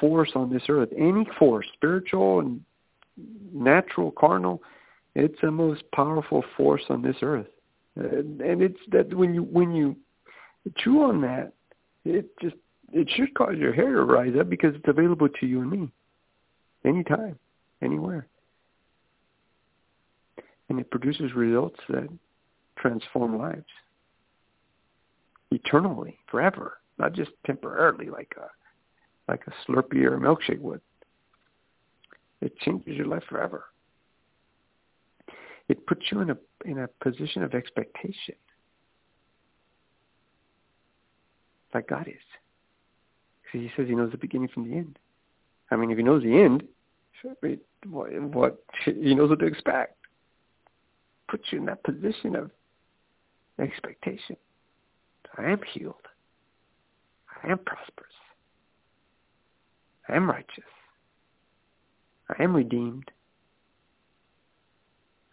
force on this earth, any force, spiritual and natural, carnal, it's the most powerful force on this earth. Uh, and it's that when you when you chew on that, it just it should cause your hair to rise up because it's available to you and me, anytime, anywhere, and it produces results that transform lives eternally, forever, not just temporarily, like a like a Slurpee or a milkshake would. It changes your life forever. It puts you in a in a position of expectation, like God is. Because He says He knows the beginning from the end. I mean, if He knows the end, what, what He knows what to expect. Puts you in that position of expectation. I am healed. I am prosperous. I am righteous. I am redeemed.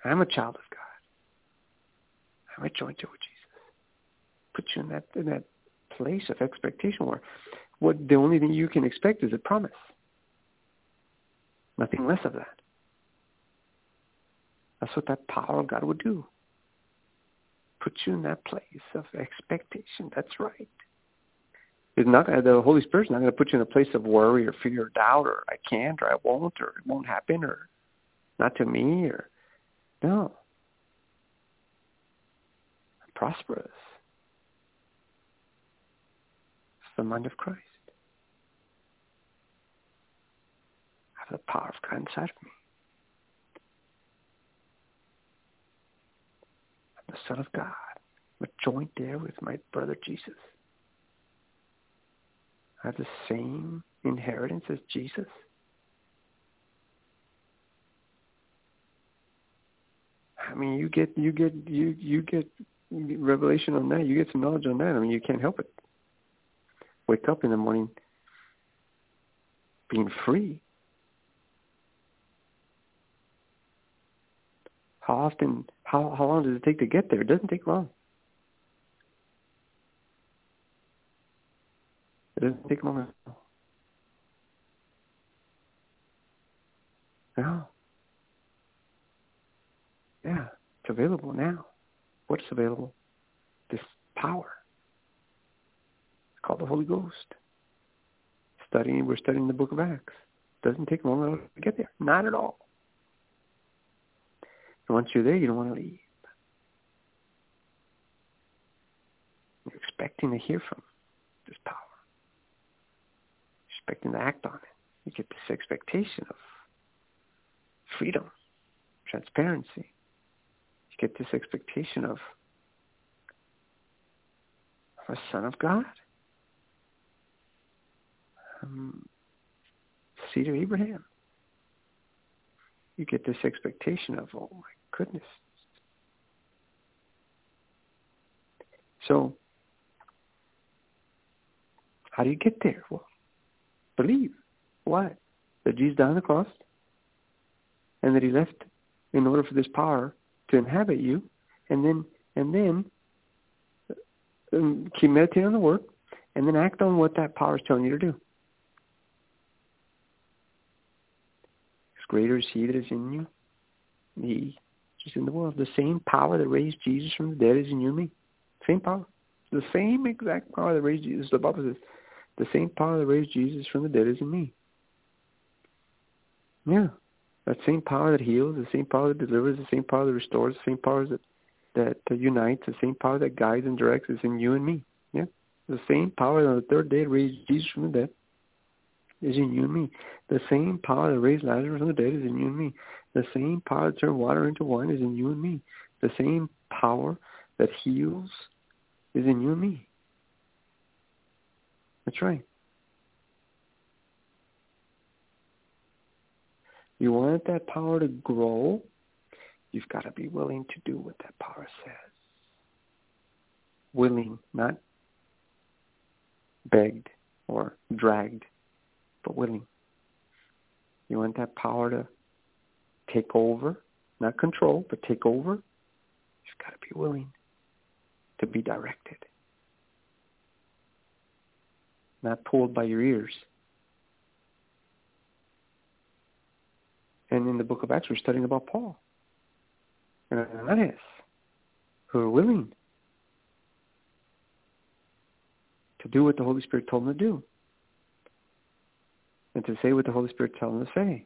I am a child of God. I'm a joint with Jesus. Put you in that in that place of expectation where what the only thing you can expect is a promise. Nothing less of that. That's what that power of God would do. Put you in that place of expectation. That's right. It's not gonna, the Holy Spirit's not going to put you in a place of worry or fear or doubt or I can't or I won't or it won't happen or not to me or no. I'm prosperous. It's the mind of Christ. I have the power of God inside of me. I'm the Son of God. I'm a joint heir with my brother Jesus. Have the same inheritance as Jesus? I mean, you get you get you you get revelation on that. You get some knowledge on that. I mean, you can't help it. Wake up in the morning being free. How often? How how long does it take to get there? It doesn't take long. Take long at all. Yeah, it's available now. What's available? This power. It's called the Holy Ghost. Studying, we're studying the book of Acts. Doesn't take long to get there. Not at all. And once you're there, you don't want to leave. You're expecting to hear from this power expecting to act on it. You get this expectation of freedom, transparency. You get this expectation of a son of God. Um, seed of Abraham. You get this expectation of, oh my goodness. So, how do you get there? Well, Believe. What? That Jesus died on the cross and that he left in order for this power to inhabit you and then and then um, keep meditating on the word and then act on what that power is telling you to do. Because greater is he that is in you, he is in the world. The same power that raised Jesus from the dead is in you and me. Same power. The same exact power that raised Jesus. The Bible says the same power that raised Jesus from the dead is in me. Yeah. That same power that heals, the same power that delivers, the same power that restores, the same power that that uh, unites, the same power that guides and directs is in you and me. Yeah. The same power that on the third day raised Jesus from the dead is in you and me. The same power that raised Lazarus from the dead is in you and me. The same power that turned water into wine is in you and me. The same power that heals is in you and me. That's right. You want that power to grow, you've got to be willing to do what that power says. Willing, not begged or dragged, but willing. You want that power to take over, not control, but take over, you've got to be willing to be directed not pulled by your ears. And in the book of Acts, we're studying about Paul and Ananias, who are willing to do what the Holy Spirit told them to do and to say what the Holy Spirit told them to say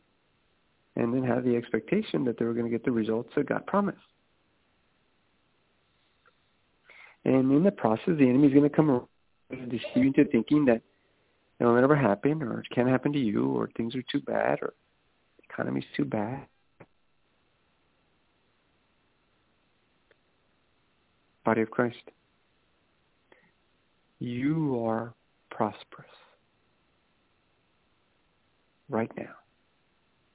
and then have the expectation that they were going to get the results that God promised. And in the process, the enemy is going to come around and deceive into thinking that it'll never happen or it can't happen to you or things are too bad or the economy's too bad. Body of Christ, you are prosperous right now.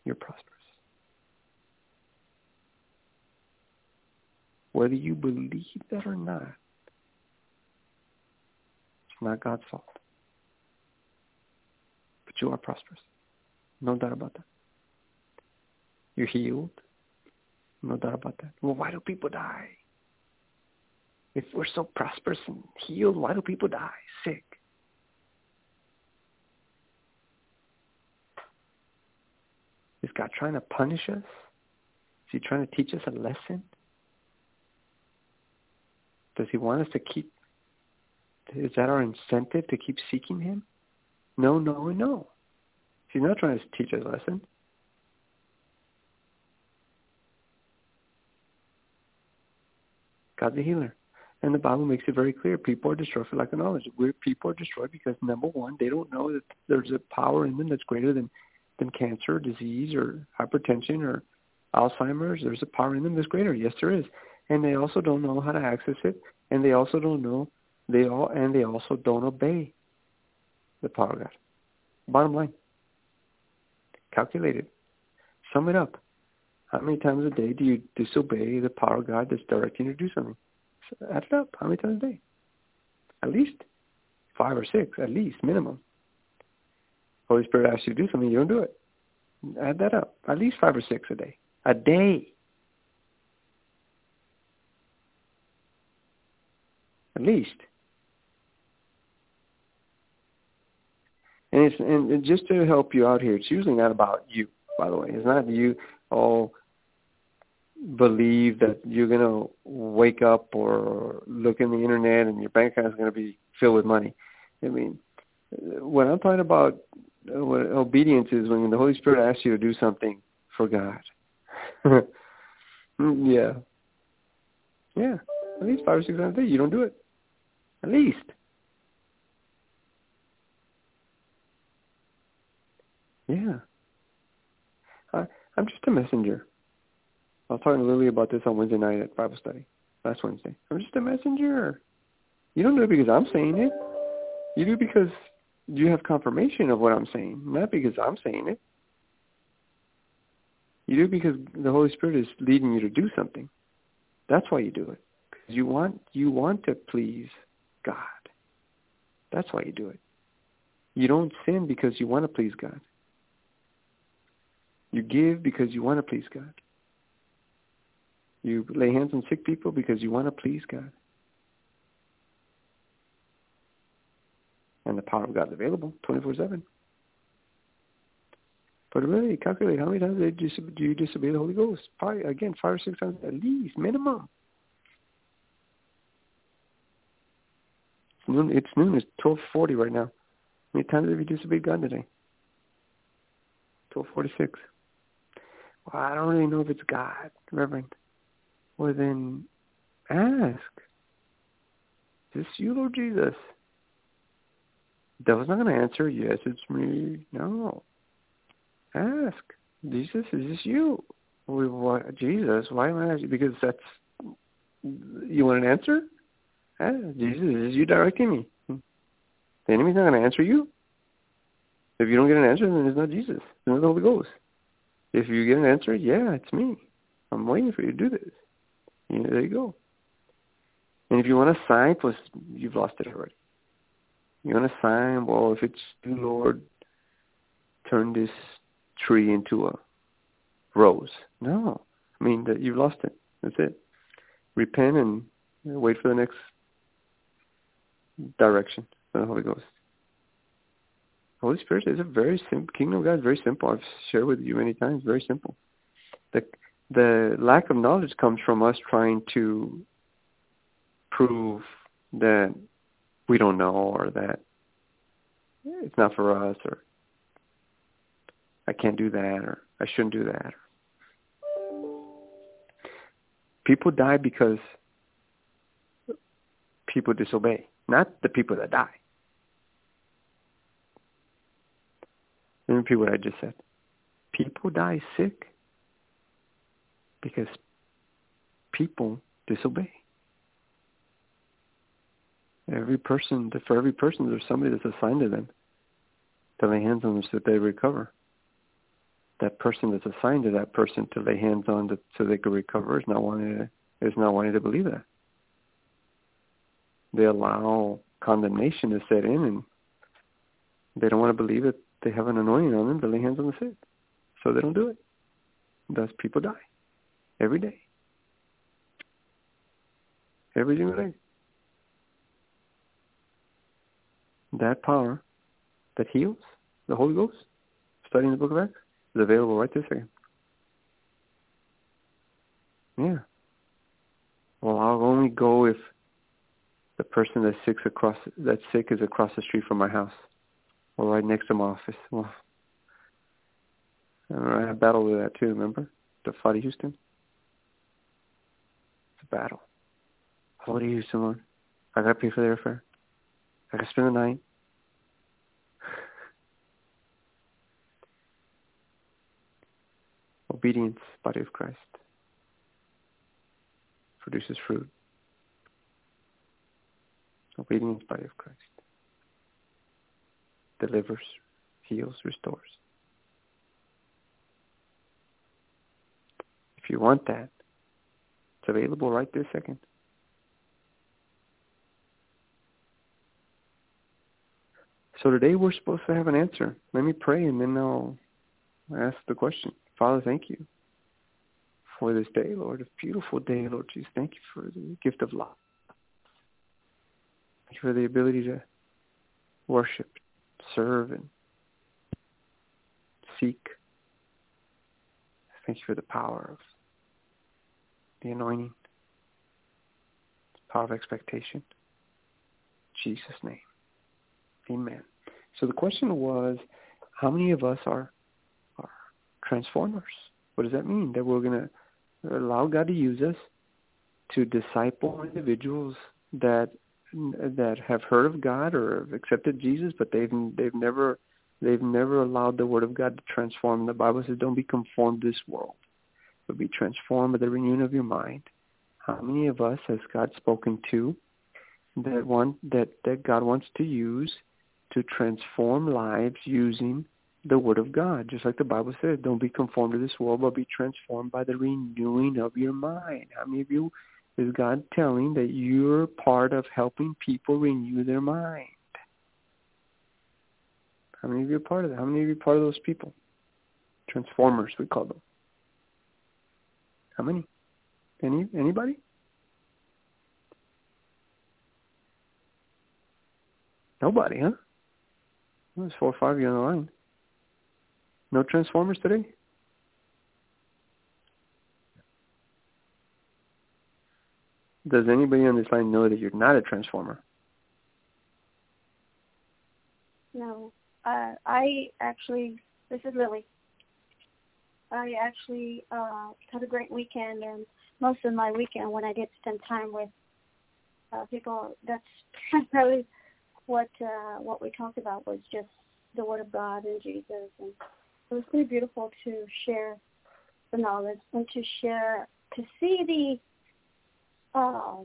You're prosperous. Whether you believe that or not, it's not God's fault. But you are prosperous. No doubt about that. You're healed. No doubt about that. Well, why do people die? If we're so prosperous and healed, why do people die sick? Is God trying to punish us? Is he trying to teach us a lesson? Does he want us to keep, is that our incentive to keep seeking him? No, no, no. He's not trying to teach us a lesson. God's a healer. And the Bible makes it very clear. People are destroyed for lack of knowledge. We're, people are destroyed because, number one, they don't know that there's a power in them that's greater than than cancer, disease, or hypertension, or Alzheimer's. There's a power in them that's greater. Yes, there is. And they also don't know how to access it, and they also don't know they all and they also don't obey the power of God. Bottom line. Calculate it. Sum it up. How many times a day do you disobey the power of God that's directing you to do something? Add it up. How many times a day? At least five or six, at least, minimum. Holy Spirit asks you to do something, you don't do it. Add that up. At least five or six a day. A day. At least. And it's and just to help you out here, it's usually not about you, by the way. It's not you all believe that you're gonna wake up or look in the internet and your bank account is gonna be filled with money. I mean, when I'm talking about what obedience is when the Holy Spirit asks you to do something for God. yeah. Yeah. At least five or six times a day. You don't do it. At least. Yeah. I, I'm just a messenger. I was talking to Lily about this on Wednesday night at Bible study. Last Wednesday. I'm just a messenger. You don't do it because I'm saying it. You do because you have confirmation of what I'm saying, not because I'm saying it. You do because the Holy Spirit is leading you to do something. That's why you do it. Because you want you want to please God. That's why you do it. You don't sin because you want to please God. You give because you want to please God. You lay hands on sick people because you want to please God. and the power of God is available 24-7. But really, calculate how many times do you disobey the Holy Ghost? Five, again, five or six times at least, minimum. It's noon. It's noon. It's twelve forty right now. How many times have you disobeyed God today? Twelve forty-six. Well, I don't really know if it's God, Reverend. Well, then ask. Is this you, Lord Jesus? Devil's not going to answer, yes, it's me. No. Ask. Jesus, is this you? We, what, Jesus, why am I asking? Because that's, you want an answer? Ah, Jesus, is you directing me? The enemy's not going to answer you. If you don't get an answer, then it's not Jesus. It's not the Holy Ghost. If you get an answer, yeah, it's me. I'm waiting for you to do this. Yeah, there you go. And if you want to sign, plus you've lost it already. You want to sign? Well, if it's you, Lord, turn this tree into a rose. No. I mean, that you've lost it. That's it. Repent and wait for the next direction from the Holy Ghost. Holy Spirit is a very simple kingdom of God very simple. I've shared with you many times, very simple. The the lack of knowledge comes from us trying to prove that we don't know or that it's not for us or I can't do that or I shouldn't do that. People die because people disobey, not the people that die. Let me repeat what I just said. People die sick because people disobey. Every person, for every person, there's somebody that's assigned to them to lay hands on them so that they recover. That person that's assigned to that person to lay hands on to, so they can recover is not wanting to, is not wanting to believe that. They allow condemnation to set in, and they don't want to believe that they have an anointing on them to lay hands on the sick, so they don't do it. Thus, people die every day, every single day. that power that heals, the Holy Ghost, studying the book of Acts, is available right this second. Yeah. Well, I'll only go if the person that's sick across that's sick is across the street from my house or right next to my office. Well, I had a battle with that too. Remember the fight of Houston? It's a battle. What do you, Simone? I gotta pay for the airfare. I can spend the night. Obedience, body of Christ, produces fruit. Obedience, body of Christ, delivers, heals, restores. If you want that, it's available right this second. So today we're supposed to have an answer. Let me pray and then I'll ask the question. Father, thank you for this day, Lord, a beautiful day, Lord Jesus. Thank you for the gift of love. Thank you for the ability to worship, serve, and seek. Thank you for the power of the anointing, power of expectation. In Jesus' name. Amen. So the question was, how many of us are are transformers? What does that mean? That we're going to allow God to use us to disciple individuals that that have heard of God or have accepted Jesus, but they've they've never they've never allowed the Word of God to transform. The Bible says, "Don't be conformed to this world, but be transformed by the renewing of your mind." How many of us has God spoken to that one that that God wants to use to transform lives using the Word of God. Just like the Bible says, don't be conformed to this world, but be transformed by the renewing of your mind. How many of you is God telling that you're part of helping people renew their mind? How many of you are part of that? How many of you are part of those people? Transformers, we call them. How many? Any anybody? Nobody, huh? There's four or five of you on the line. No Transformers today? Does anybody on this line know that you're not a Transformer? No. Uh, I actually, this is Lily. I actually uh, had a great weekend, and most of my weekend when I did spend time with uh, people, that's primarily what uh, what we talked about was just the Word of God and Jesus, and it was really beautiful to share the knowledge and to share to see the. Uh,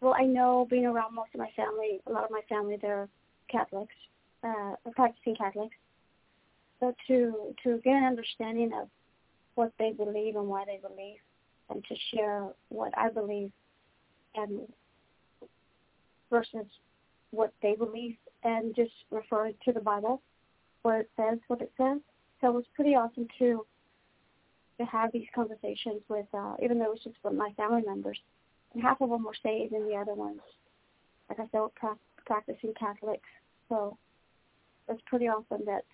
well, I know being around most of my family, a lot of my family they're Catholics, uh, practicing Catholics, but to to get an understanding of what they believe and why they believe, and to share what I believe, and versus what they believe and just refer to the Bible where it says what it says. So it was pretty awesome to to have these conversations with uh even though it was just with my family members. And half of them were saved and the other ones like I said were pra- practicing Catholics. So it's pretty awesome that,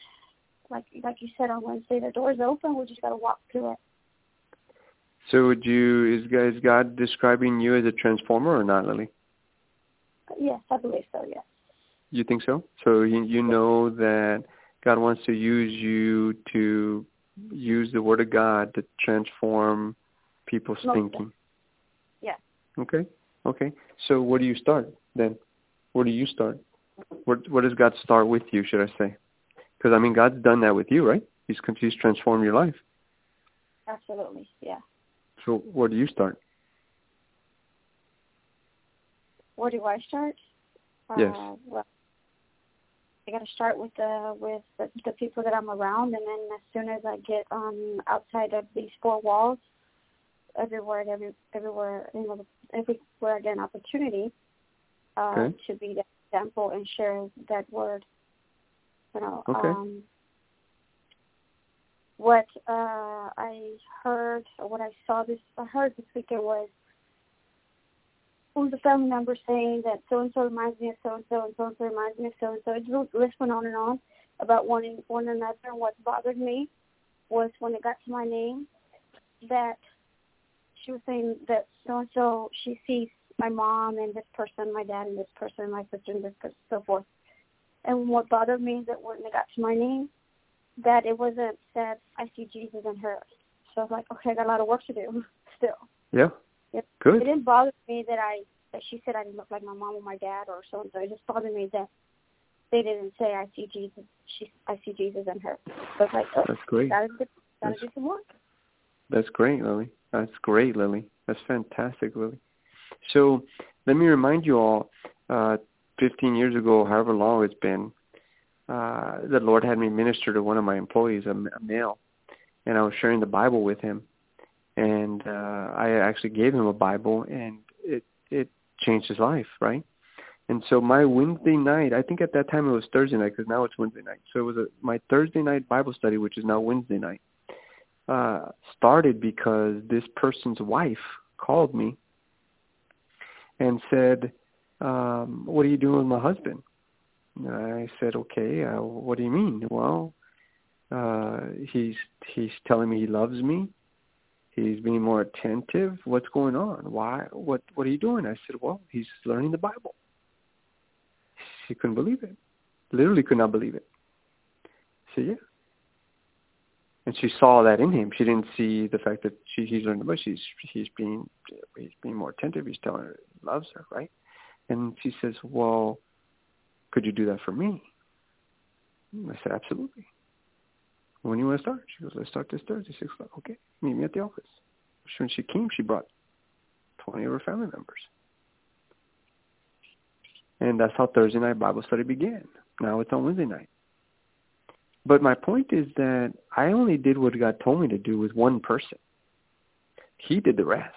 like like you said on Wednesday, the door's open. We just got to walk through it. So would you is is God describing you as a transformer or not, Lily? Yes, I believe so. Yes. You think so? So you you know that God wants to use you to use the Word of God to transform people's Most thinking. Okay. Okay. So where do you start then? Where do you start? Where where does God start with you? Should I say? Because I mean, God's done that with you, right? He's He's transformed your life. Absolutely. Yeah. So where do you start? Where do I start? Yes. Uh, well, I got to start with the with the, the people that I'm around, and then as soon as I get um outside of these four walls, everywhere, every everywhere, you know, everywhere I get an opportunity uh, Okay. to be the example and share that word. You know, Okay. um, what uh, I heard, or what I saw this, I heard this weekend was of the family members saying that so and so reminds me of so and so, and so and so reminds me of so and so. The list went on and on about one in, one another. And what bothered me was when it got to my name that she was saying that so and so she sees my mom and this person, my dad and this person, my sister and this person, so forth. And what bothered me is that when it got to my name, that it wasn't said I see Jesus in her. So I was like, okay, I got a lot of work to do still. Yeah. It, it didn't bother me that I that she said I didn't look like my mom or my dad or so and so. It just bothered me that they didn't say I see Jesus. She I see Jesus in her. So it's like, oh, That's great. gotta gotta That's- do some work. That's great, Lily. That's great, Lily. That's fantastic, Lily. So let me remind you all, uh, 15 years ago, however long it's been, uh, the Lord had me minister to one of my employees, a male, and I was sharing the Bible with him. And uh, I actually gave him a Bible, and it it changed his life, right? And so my Wednesday night, I think at that time it was Thursday night because now it's Wednesday night. So it was a, my Thursday night Bible study, which is now Wednesday night uh, started because this person's wife called me and said, um, "What are you doing with my husband?" And I said, "Okay, uh, what do you mean?" Well, uh, he's he's telling me he loves me. He's being more attentive. What's going on? Why? What What are you doing? I said, "Well, he's learning the Bible." She couldn't believe it. Literally could not believe it. Said, "Yeah." And she saw that in him. She didn't see the fact that she, he's learned but she's he's being he's being more attentive. He's telling her he loves her, right? And she says, "Well, could you do that for me?" I said, "Absolutely." When you want to start? She goes, "Let's start this Thursday, six o'clock." Okay, meet me at the office. When she came, she brought twenty of her family members, and that's how Thursday night Bible study began. Now it's on Wednesday night. But my point is that I only did what God told me to do with one person. He did the rest.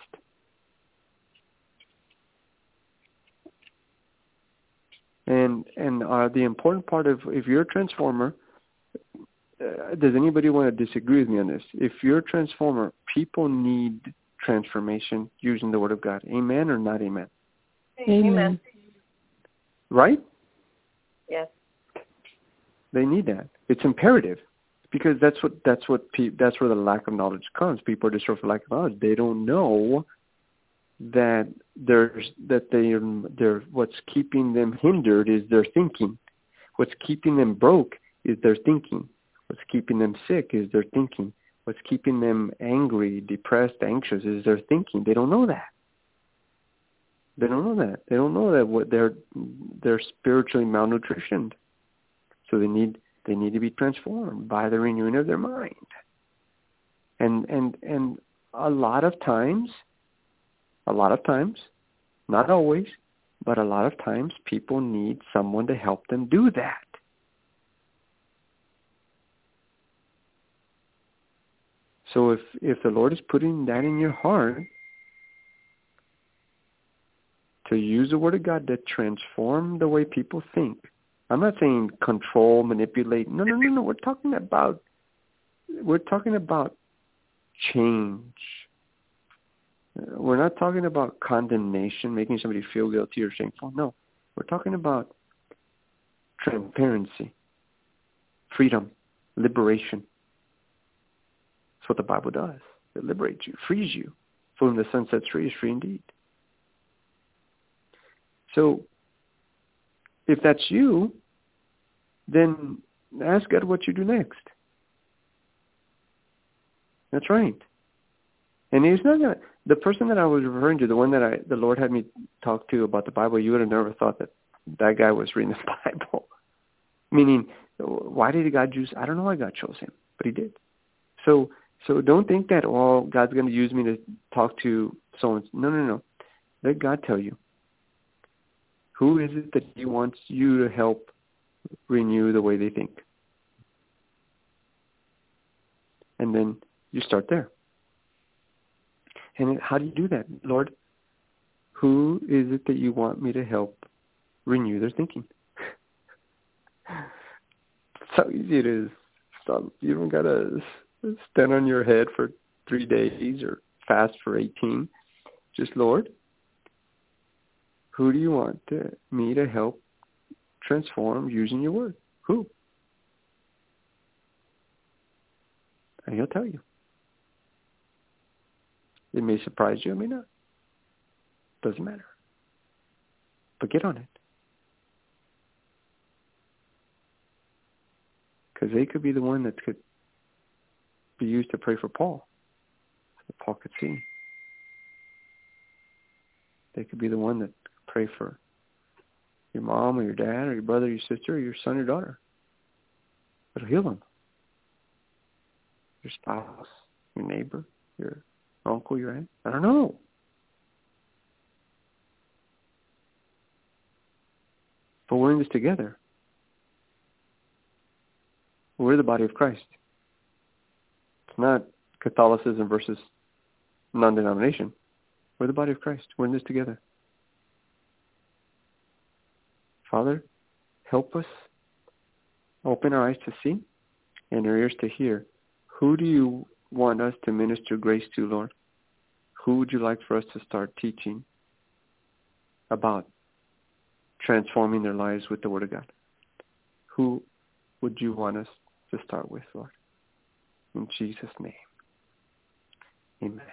And and uh, the important part of if you're a transformer, uh, does anybody want to disagree with me on this? If you're a transformer, people need transformation using the Word of God. Amen or not amen? Amen. Right? Yes. They need that. It's imperative because that's what that's what pe- that's where the lack of knowledge comes. People are destroyed for lack of knowledge. They don't know that there's that they they're what's keeping them hindered is their thinking. What's keeping them broke is their thinking. What's keeping them sick is their thinking. What's keeping them angry, depressed, anxious is their thinking. They don't know that. They don't know that. They don't know that what they're they're spiritually malnutritioned. So they need they need to be transformed by the renewing of their mind. And and and a lot of times, a lot of times, not always, but a lot of times people need someone to help them do that. So if if the Lord is putting that in your heart to use the word of God to transform the way people think, I'm not saying control, manipulate. No, no, no, no. We're talking about we're talking about change. We're not talking about condemnation, making somebody feel guilty or shameful. No, we're talking about transparency. freedom, liberation. That's what the Bible does. It liberates you, frees you. For whom the Son sets free is free indeed. So if that's you, then ask God what you do next. That's right. And he's not gonna the person that I was referring to, the one that I the Lord had me talk to about the Bible, you would have never thought that that guy was reading the Bible. Meaning, why did God choose? I don't know why God chose him, but He did. So, so don't think that oh, God's going to use me to talk to someone. No, no, no. Let God tell you. Who is it that He wants you to help renew the way they think? And then you start there. And how do you do that? Lord, who is it that you want me to help renew their thinking? how easy it is. So you don't gotta stand on your head for three days or fast for 18. Just, Lord, who do you want to, me to help transform using your word? Who? And he'll tell you. It may surprise you, it may not. Doesn't matter. But get on it. Because they could be the one that could be used to pray for Paul, so Paul could see. They could be the one that pray for your mom or your dad or your brother or your sister or your son or daughter. It'll heal them. Your spouse, your neighbor, your uncle, your aunt? I don't know. But we're in this together. We're the body of Christ. It's not Catholicism versus non-denomination. We're the body of Christ. We're in this together. Father, help us open our eyes to see and our ears to hear. Who do you want us to minister grace to, Lord? Who would you like for us to start teaching about transforming their lives with the Word of God? Who would you want us to start with, Lord? In Jesus' name, amen.